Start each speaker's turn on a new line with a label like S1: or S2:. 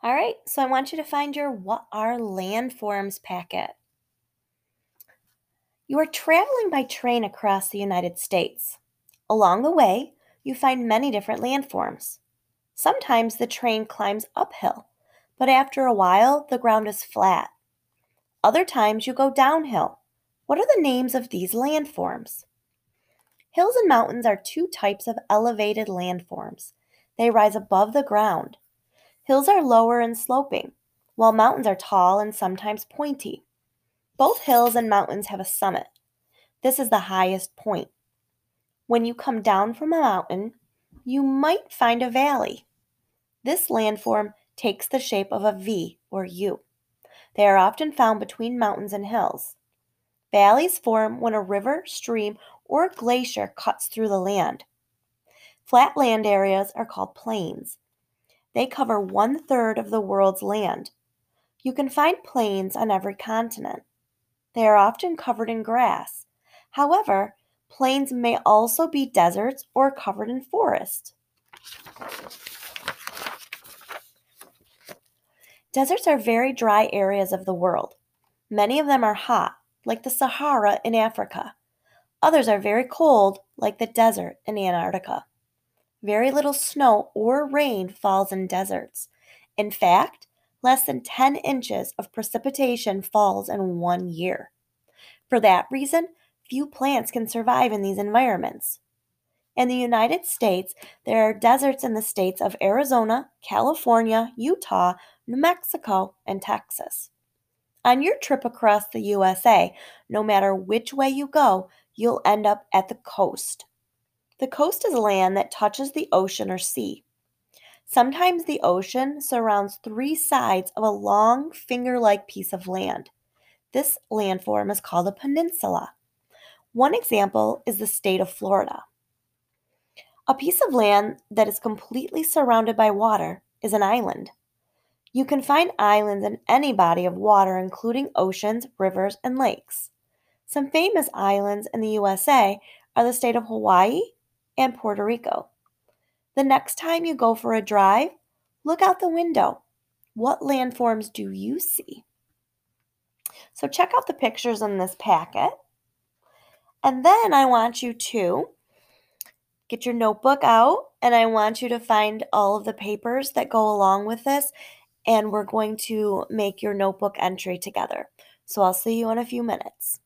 S1: All right, so I want you to find your What Are Landforms packet. You are traveling by train across the United States. Along the way, you find many different landforms. Sometimes the train climbs uphill, but after a while, the ground is flat. Other times, you go downhill. What are the names of these landforms? Hills and mountains are two types of elevated landforms. They rise above the ground. Hills are lower and sloping, while mountains are tall and sometimes pointy. Both hills and mountains have a summit. This is the highest point. When you come down from a mountain, you might find a valley. This landform takes the shape of a V or U. They are often found between mountains and hills. Valleys form when a river, stream, or glacier cuts through the land. Flat land areas are called plains. They cover one third of the world's land. You can find plains on every continent. They are often covered in grass. However, Plains may also be deserts or covered in forest. Deserts are very dry areas of the world. Many of them are hot, like the Sahara in Africa. Others are very cold, like the desert in Antarctica. Very little snow or rain falls in deserts. In fact, less than 10 inches of precipitation falls in one year. For that reason, few plants can survive in these environments. In the United States, there are deserts in the states of Arizona, California, Utah, New Mexico, and Texas. On your trip across the USA, no matter which way you go, you'll end up at the coast. The coast is land that touches the ocean or sea. Sometimes the ocean surrounds three sides of a long finger like piece of land. This landform is called a peninsula. One example is the state of Florida. A piece of land that is completely surrounded by water is an island. You can find islands in any body of water, including oceans, rivers, and lakes. Some famous islands in the USA are the state of Hawaii and Puerto Rico. The next time you go for a drive, look out the window. What landforms do you see? So check out the pictures in this packet. And then I want you to get your notebook out and I want you to find all of the papers that go along with this. And we're going to make your notebook entry together. So I'll see you in a few minutes.